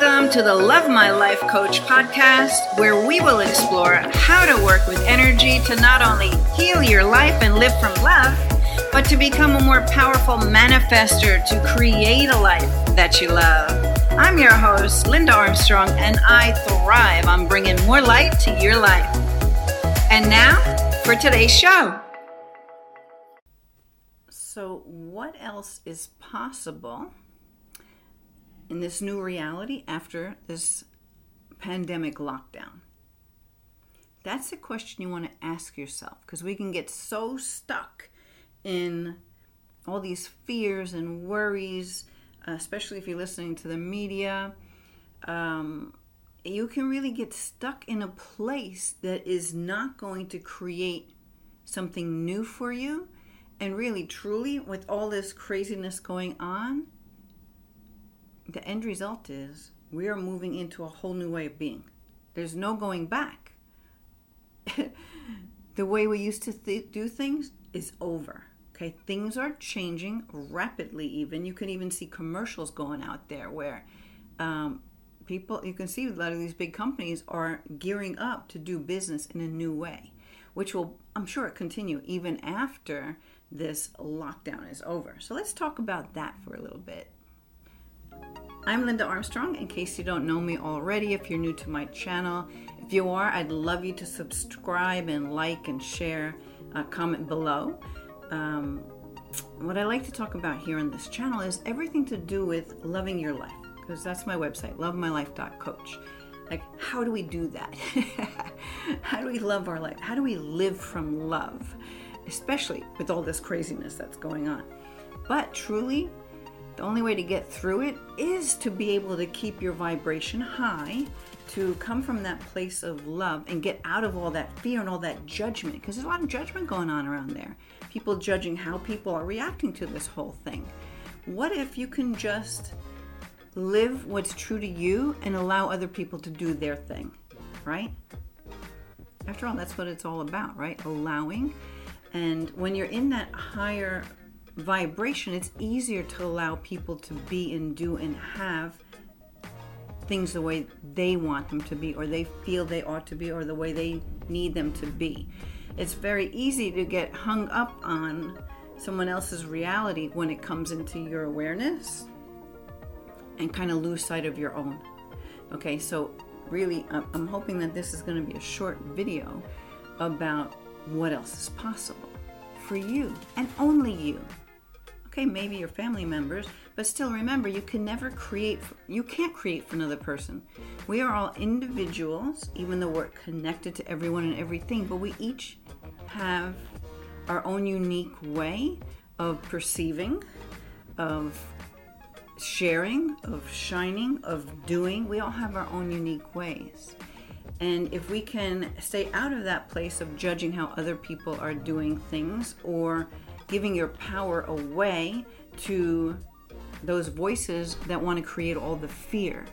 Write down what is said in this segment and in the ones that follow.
Welcome to the Love My Life Coach podcast, where we will explore how to work with energy to not only heal your life and live from love, but to become a more powerful manifester to create a life that you love. I'm your host, Linda Armstrong, and I thrive on bringing more light to your life. And now for today's show. So, what else is possible? In this new reality after this pandemic lockdown? That's a question you want to ask yourself because we can get so stuck in all these fears and worries, especially if you're listening to the media. Um, you can really get stuck in a place that is not going to create something new for you. And really, truly, with all this craziness going on, the end result is we are moving into a whole new way of being. There's no going back. the way we used to th- do things is over. Okay, things are changing rapidly. Even you can even see commercials going out there where um, people you can see a lot of these big companies are gearing up to do business in a new way, which will I'm sure continue even after this lockdown is over. So let's talk about that for a little bit. I'm Linda Armstrong, in case you don't know me already, if you're new to my channel. If you are, I'd love you to subscribe and like and share, uh, comment below. Um, what I like to talk about here on this channel is everything to do with loving your life, because that's my website, lovemylife.coach. Like, how do we do that? how do we love our life? How do we live from love? Especially with all this craziness that's going on. But truly, the only way to get through it is to be able to keep your vibration high, to come from that place of love and get out of all that fear and all that judgment. Because there's a lot of judgment going on around there. People judging how people are reacting to this whole thing. What if you can just live what's true to you and allow other people to do their thing, right? After all, that's what it's all about, right? Allowing. And when you're in that higher vibration, it's easier to allow people to be and do and have things the way they want them to be, or they feel they ought to be, or the way they need them to be. It's very easy to get hung up on someone else's reality when it comes into your awareness and kind of lose sight of your own. Okay, so really, I'm hoping that this is going to be a short video about what else is possible for you and only you okay, maybe your family members, but still remember you can never create, you can't create for another person. We are all individuals, even though we're connected to everyone and everything, but we each have our own unique way of perceiving, of sharing, of shining, of doing. We all have our own unique ways. And if we can stay out of that place of judging how other people are doing things or giving your power away to those voices that want to create all the fear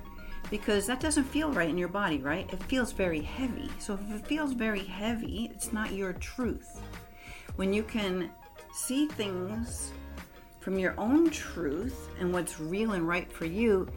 because that doesn't feel right in your body, right? It feels very heavy. So if it feels very heavy, it's not your truth. When you can see things from your own truth and what's real and right for you,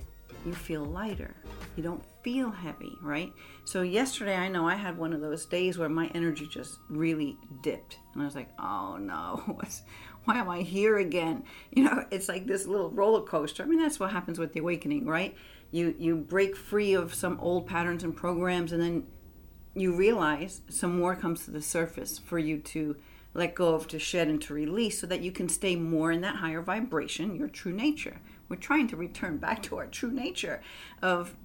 you feel lighter. You don't feel heavy, right? So yesterday I know I had one of those days where my energy just really dipped. And I was like, "Oh no. why am I here again?" You know, it's like this little roller coaster. I mean, that's what happens with the awakening, right? You you break free of some old patterns and programs and then you realize some more comes to the surface for you to let go of, to shed, and to release so that you can stay more in that higher vibration, your true nature. We're trying to return back to our true nature of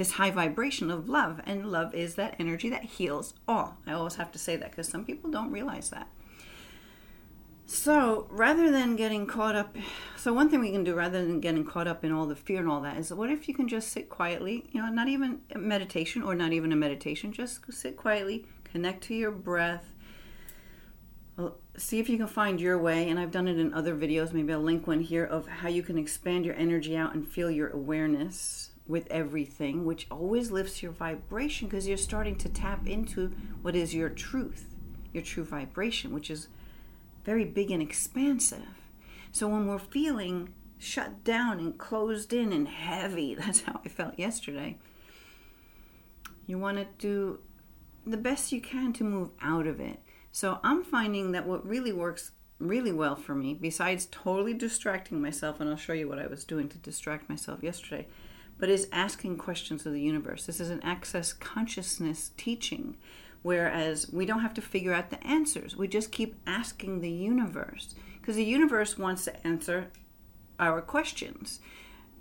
this high vibration of love. And love is that energy that heals all. I always have to say that because some people don't realize that. So rather than getting caught up, so one thing we can do rather than getting caught up in all the fear and all that is what if you can just sit quietly, you know, not even meditation or not even a meditation, just sit quietly, connect to your breath, see if you can find your way. And I've done it in other videos, maybe I'll link one here of how you can expand your energy out and feel your awareness with everything, which always lifts your vibration because you're starting to tap into what is your truth, your true vibration, which is very big and expansive. So when we're feeling shut down and closed in and heavy. That's how I felt yesterday. You want to do the best you can to move out of it. So I'm finding that what really works really well for me, besides totally distracting myself, and I'll show you what I was doing to distract myself yesterday, but is asking questions of the universe. This is an access consciousness teaching, whereas we don't have to figure out the answers. We just keep asking the universe because the universe wants to answer our questions.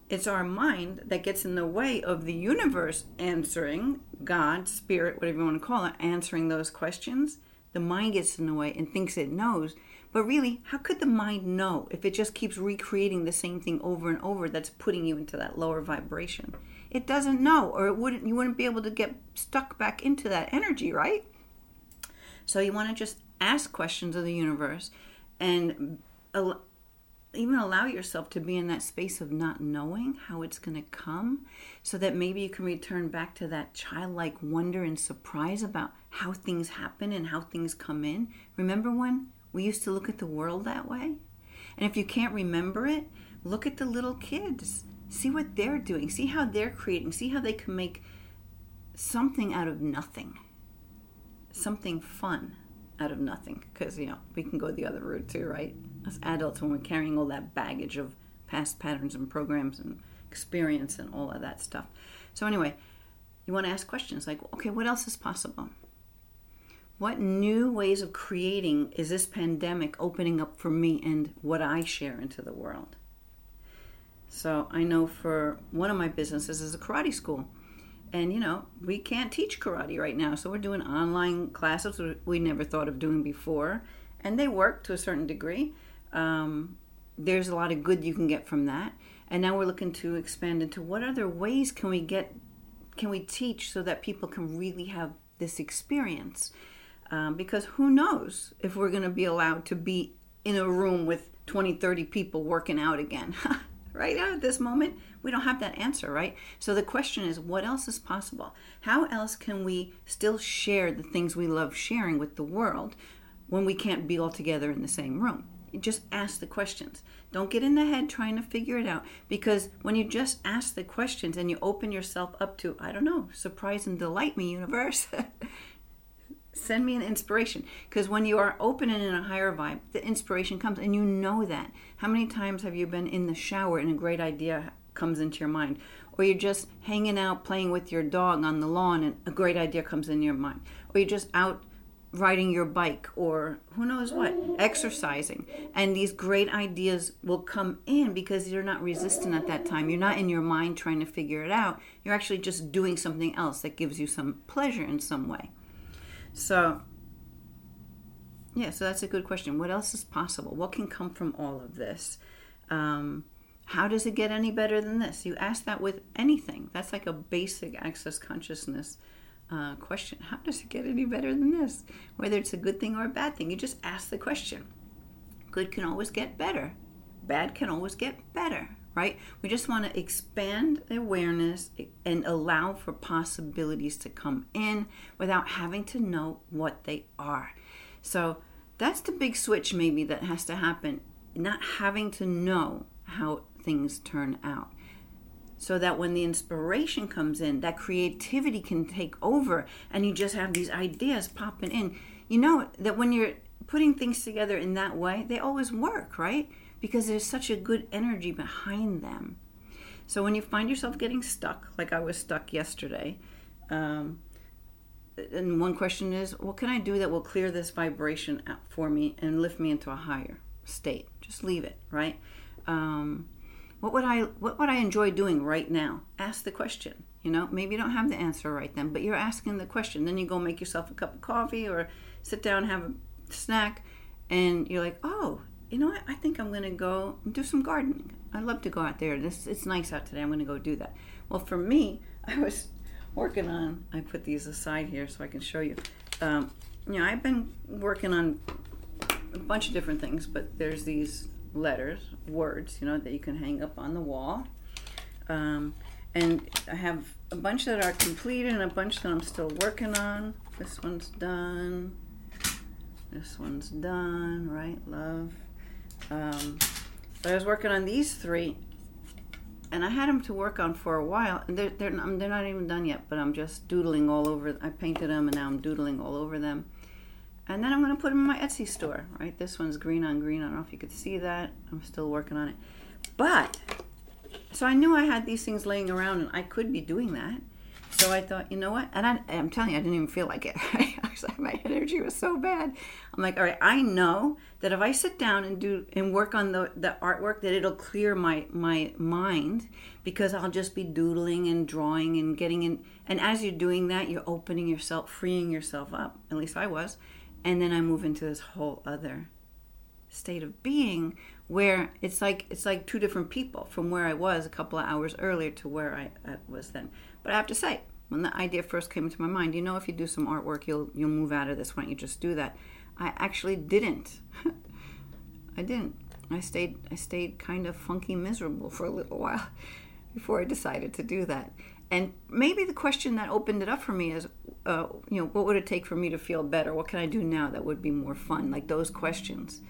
It's our mind that gets in the way of the universe answering, God, spirit, whatever you want to call it, answering those questions. The mind gets in the way and thinks it knows. But really, how could the mind know if it just keeps recreating the same thing over and over that's putting you into that lower vibration? It doesn't know, or it wouldn't you wouldn't be able to get stuck back into that energy, right? So you want to just ask questions of the universe and even allow yourself to be in that space of not knowing how it's going to come so that maybe you can return back to that childlike wonder and surprise about how things happen and how things come in. Remember when we used to look at the world that way? And if you can't remember it, look at the little kids. See what they're doing. See how they're creating. See how they can make something out of nothing. Something fun out of nothing. Because, you know, we can go the other route too, right? As adults, when we're carrying all that baggage of past patterns and programs and experience and all of that stuff. So, anyway, you want to ask questions like, okay, what else is possible? What new ways of creating is this pandemic opening up for me and what I share into the world? So, I know for one of my businesses is a karate school. And you know we can't teach karate right now so we're doing online classes we never thought of doing before. And they work to a certain degree. Um, there's a lot of good you can get from that. And now we're looking to expand into what other ways can we get can we teach so that people can really have this experience um, because who knows if we're going to be allowed to be in a room with 20 30 people working out again right now at this moment we don't have that answer, right? So the question is, what else is possible? How else can we still share the things we love sharing with the world when we can't be all together in the same room? just ask the questions. Don't get in the head trying to figure it out because when you just ask the questions and you open yourself up to, I don't know, surprise and delight me, universe. Send me an inspiration because when you are open and in a higher vibe, the inspiration comes and you know that. How many times have you been in the shower and a great idea comes into your mind. Or you're just hanging out playing with your dog on the lawn and a great idea comes in your mind. Or you're just out riding your bike or who knows what, exercising. And these great ideas will come in because you're not resistant at that time. You're not in your mind trying to figure it out. You're actually just doing something else that gives you some pleasure in some way. So, yeah, so that's a good question. What else is possible? What can come from all of this? Um, how does it get any better than this? You ask that with anything. That's like a basic access consciousness uh, question. How does it get any better than this? Whether it's a good thing or a bad thing, you just ask the question. Good can always get better, bad can always get better, right? We just want to expand awareness and allow for possibilities to come in without having to know what they are. So that's the big switch, maybe, that has to happen. Not having to know how things turn out. So that when the inspiration comes in, that creativity can take over and you just have these ideas popping in. You know that when you're putting things together in that way, they always work, right? Because there's such a good energy behind them. So when you find yourself getting stuck, like I was stuck yesterday, um, and one question is, what can I do that will clear this vibration for me and lift me into a higher state? Just leave it, right? Um, what would I what would I enjoy doing right now? Ask the question. You know, maybe you don't have the answer right then, but you're asking the question. Then you go make yourself a cup of coffee or sit down have a snack, and you're like, oh, you know what? I think I'm going to go do some gardening. I love to go out there. This it's nice out today. I'm going to go do that. Well, for me, I was working on. I put these aside here so I can show you. Um, you know, I've been working on a bunch of different things, but there's these letters, words, you know, that you can hang up on the wall. Um, and I have a bunch that are completed and a bunch that I'm still working on. This one's done. This one's done, right? Love. Um, but I was working on these three, and I had them to work on for a while. And they're they're they're not even done yet, but I'm just doodling all over. I painted them, and now I'm doodling all over them. And then I'm going to put them in my Etsy store. Right, this one's green on green. I don't know if you could see that. I'm still working on it, but so I knew I had these things laying around, and I could be doing that. So I thought, you know what? And I, am telling you, I didn't even feel like it. my energy was so bad. I'm like, all right, I know that if I sit down and do and work on the, the artwork, that it'll clear my my mind because I'll just be doodling and drawing and getting in. And as you're doing that, you're opening yourself, freeing yourself up. At least I was. And then I move into this whole other state of being where it's like it's like two different people from where I was a couple of hours earlier to where I, I was then. But I have to say, when the idea first came into my mind, you know, if you do some artwork, you'll you'll move out of this. Why don't you just do that? I actually didn't. I didn't. I stayed I stayed kind of funky miserable for a little while before I decided to do that. And maybe the question that opened it up for me is, uh, you know, what would it take for me to feel better? What can I do now that would be more fun? Like those questions.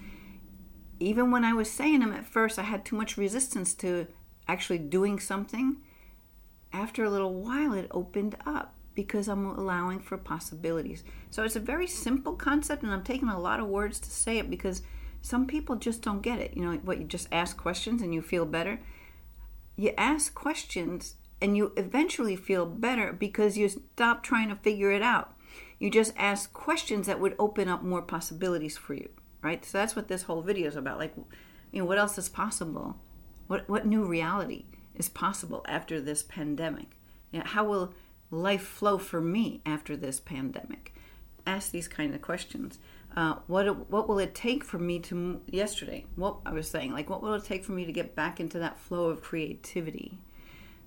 Even when I was saying them at first, I had too much resistance to actually doing something after a little while, it opened up because I'm allowing for possibilities. So it's a very simple concept, and I'm taking a lot of words to say it because some people just don't get it. You know, what you just ask questions and you feel better. You ask questions and you eventually feel better because you stop trying to figure it out. You just ask questions that would open up more possibilities for you, right? So that's what this whole video is about. Like, you know, what else is possible? What what new reality? Is possible after this pandemic? You know, how will life flow for me after this pandemic? Ask these kind of questions. Uh, what what will it take for me to yesterday? What I was saying, like, what will it take for me to get back into that flow of creativity?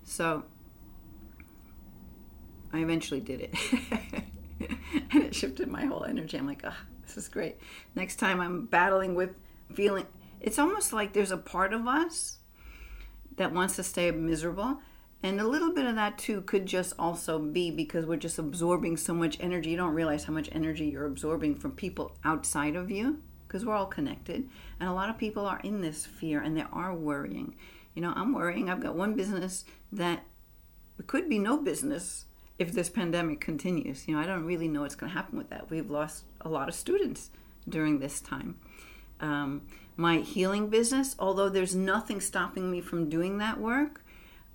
So I eventually did it, and it shifted my whole energy. I'm like, ah, oh, this is great. Next time I'm battling with feeling, it's almost like there's a part of us that wants to stay miserable. And a little bit of that too could just also be because we're just absorbing so much energy. You don't realize how much energy you're absorbing from people outside of you because we're all connected. And a lot of people are in this fear and they are worrying. You know, I'm worrying. I've got one business that could be no business if this pandemic continues. You know, I don't really know what's going to happen with that. We've lost a lot of students during this time. Um, my healing business, although there's nothing stopping me from doing that work,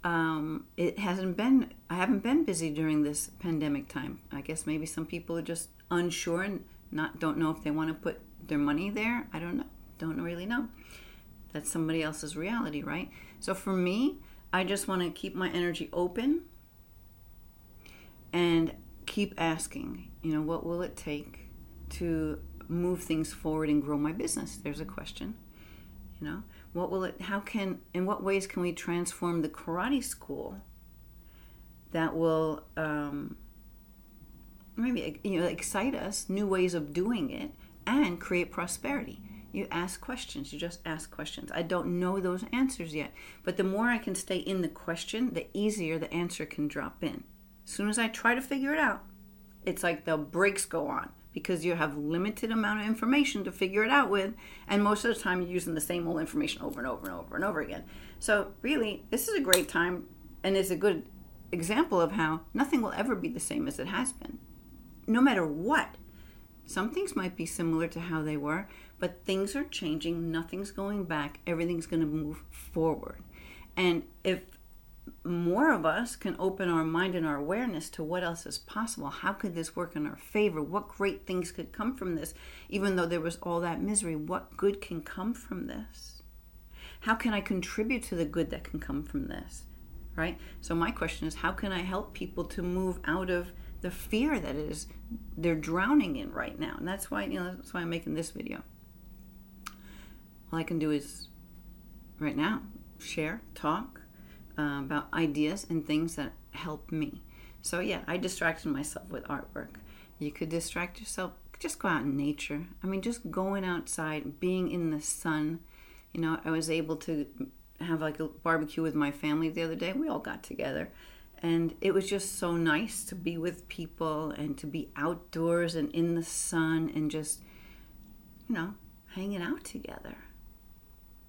um, it hasn't been, I haven't been busy during this pandemic time. I guess maybe some people are just unsure and not don't know if they want to put their money there. I don't know. Don't really know. That's somebody else's reality, right? So for me, I just want to keep my energy open and keep asking, you know, what will it take to move things forward and grow my business? There's a question. You know, what will it, how can, in what ways can we transform the karate school that will um, maybe, you know, excite us, new ways of doing it, and create prosperity? You ask questions. You just ask questions. I don't know those answers yet, but the more I can stay in the question, the easier the answer can drop in. As soon as I try to figure it out, it's like the brakes go on because you have limited amount of information to figure it out with and most of the time you're using the same old information over and over and over and over again. So really this is a great time and is a good example of how nothing will ever be the same as it has been no matter what. Some things might be similar to how they were but things are changing nothing's going back everything's going to move forward. And if more of us can open our mind and our awareness to what else is possible. How could this work in our favor? What great things could come from this? Even though there was all that misery, what good can come from this? How can I contribute to the good that can come from this? Right? So my question is how can I help people to move out of the fear that is they're drowning in right now? And that's why, you know, that's why I'm making this video. All I can do is right now share, talk, uh, about ideas and things that help me. So, yeah, I distracted myself with artwork. You could distract yourself, just go out in nature. I mean, just going outside, being in the sun. You know, I was able to have like a barbecue with my family the other day. We all got together. And it was just so nice to be with people and to be outdoors and in the sun and just, you know, hanging out together.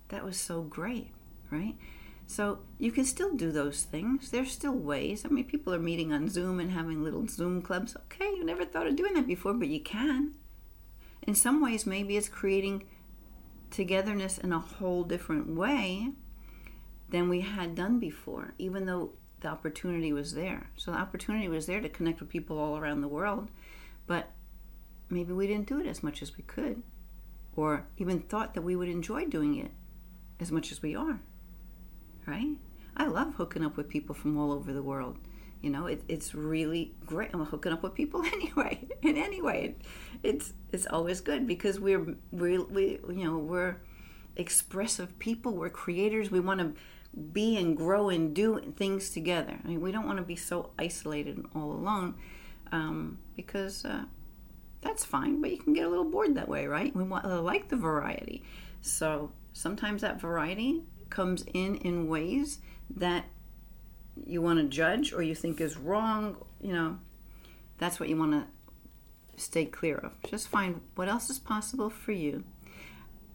that was so great, right? So you can still do those things. There's still ways. I mean, people are meeting on Zoom and having little Zoom clubs. Okay, you never thought of doing that before, but you can. In some ways, maybe it's creating togetherness in a whole different way than we had done before, even though the opportunity was there. So the opportunity was there to connect with people all around the world, but maybe we didn't do it as much as we could, or even thought that we would enjoy doing it as much as we are. Right? I love hooking up with people from all over the world. You know, it, it's really great. I'm hooking up with people anyway. In any way, it, it's it's always good because we're we we you know we're expressive people. We're creators. We want to be and grow and do things together. I mean, we don't want to be so isolated and all alone um, because uh, that's fine, but you can get a little bored that way, right? We want like the variety. So sometimes that variety comes in in ways that you want to judge or you think is wrong. You know, that's what you want to stay clear of. Just find what else is possible for you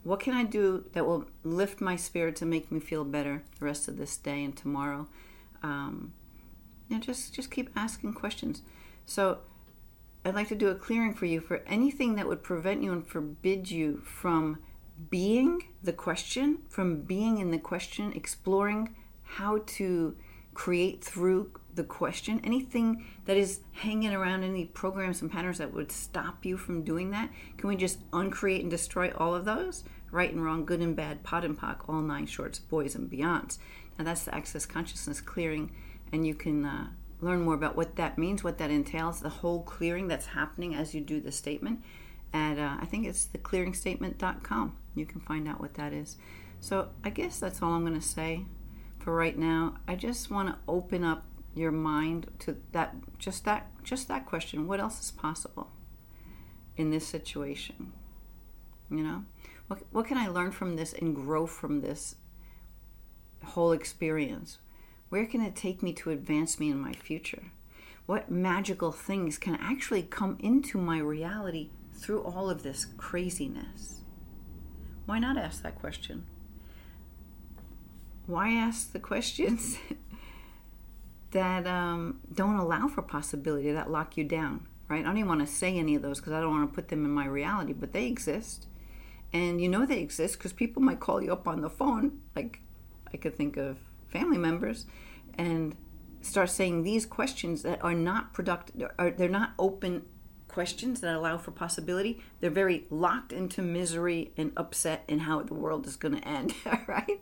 what can I do that will lift my spirit and make me feel better the rest of this day and tomorrow? Um, just just keep asking questions. So I'd like to do a clearing for you for anything that would prevent you and forbid you from being the question, from being in the question, exploring how to create through the question, anything that is hanging around, any programs and patterns that would stop you from doing that, can we just uncreate and destroy all of those? Right and wrong, good and bad, POD and POC, all nine shorts, boys and beyonds. Now that's the access consciousness clearing, and you can uh, learn more about what that means, what that entails, the whole clearing that's happening as you do the statement. At uh, I think it's theclearingstatement.com. You can find out what that is. So I guess that's all I'm going to say for right now. I just want to open up your mind to that just that just that question. What else is possible in this situation? You know? What, what can i learn from this and grow from this whole experience? Where can it take me to advance me in my future? What magical things can actually come into my reality through all of this craziness why not ask that question why ask the questions that um, don't allow for possibility, that lock you down, right? I don't even want to say any of those because I don't want to put them in my reality, but they exist. And you know they exist because people might call you up on the phone, like I could think of family members, and start saying these questions that are not productive, are, they're not open questions that allow for possibility. They're very locked into misery and upset in how the world is going to end, right?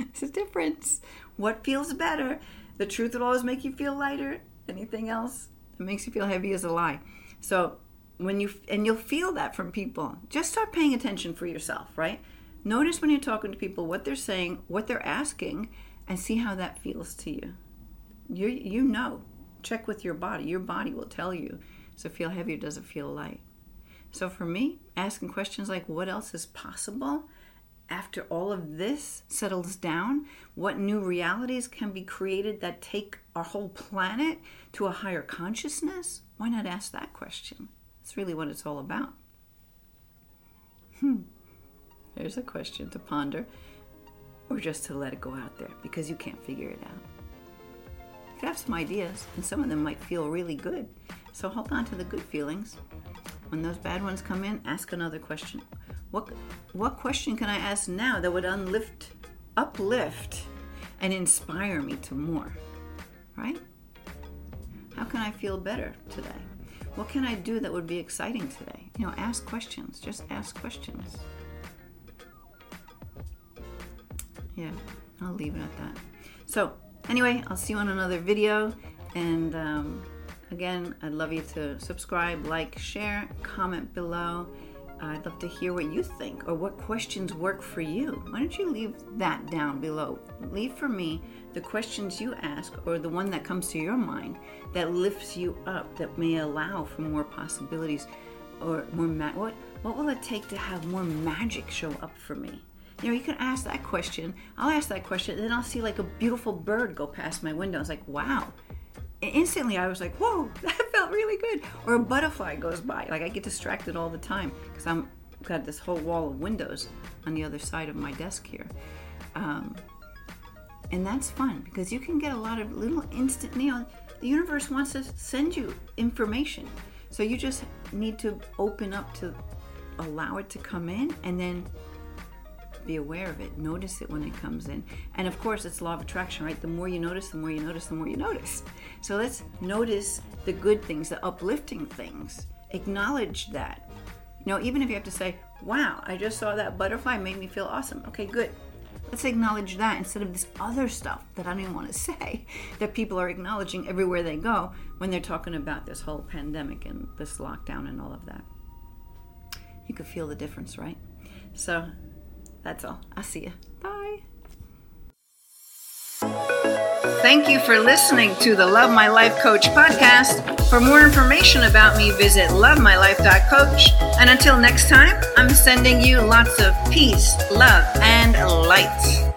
It's a difference. What feels better? The truth will always make you feel lighter. Anything else that makes you feel heavy is a lie. So when you and you'll feel that from people. Just start paying attention for yourself, right? Notice when you're talking to people what they're saying, what they're asking, and see how that feels to you. You you know. Check with your body. Your body will tell you. Does it feel heavy or does it feel light? So for me, asking questions like what else is possible after all of this settles down, what new realities can be created that take our whole planet to a higher consciousness? Why not ask that question? That's really what it's all about. Hmm. There's a question to ponder, or just to let it go out there because you can't figure it out. You could have some ideas, and some of them might feel really good. So hold on to the good feelings. When those bad ones come in, ask another question. What what question can I ask now that would unlift, uplift, and inspire me to more? Right? How can I feel better today? What can I do that would be exciting today? You know, ask questions. Just ask questions. Yeah, I'll leave it at that. So, anyway, I'll see you on another video. And um, again, I'd love you to subscribe, like, share, comment below. I'd love to hear what you think or what questions work for you. Why don't you leave that down below? Leave for me the questions you ask or the one that comes to your mind that lifts you up, that may allow for more possibilities or more ma- what what will it take to have more magic show up for me? You know, you can ask that question. I'll ask that question, and then I'll see like a beautiful bird go past my window. It's like, wow, instantly I was like, whoa, that felt really good. Or a butterfly goes by. Like I get distracted all the time because I'm got this whole wall of windows on the other side of my desk here. Um, and that's fun because you can get a lot of little instant, you know, the universe wants to send you information. So you just need to open up to allow it to come in and then be aware of it. Notice it when it comes in. And of course, it's law of attraction, right? The more you notice, the more you notice, the more you notice. So let's notice the good things, the uplifting things. Acknowledge that. You know, even if you have to say, wow, I just saw that butterfly, made me feel awesome. Okay, good. Let's acknowledge that instead of this other stuff that I don't even want to say that people are acknowledging everywhere they go when they're talking about this whole pandemic and this lockdown and all of that. You could feel the difference, right? So that's all. I'll see you. Bye. Thank you for listening to the Love My Life Coach podcast. For more information about me, visit lovemylife.coach. And until next time, I'm sending you lots of peace, love, and light.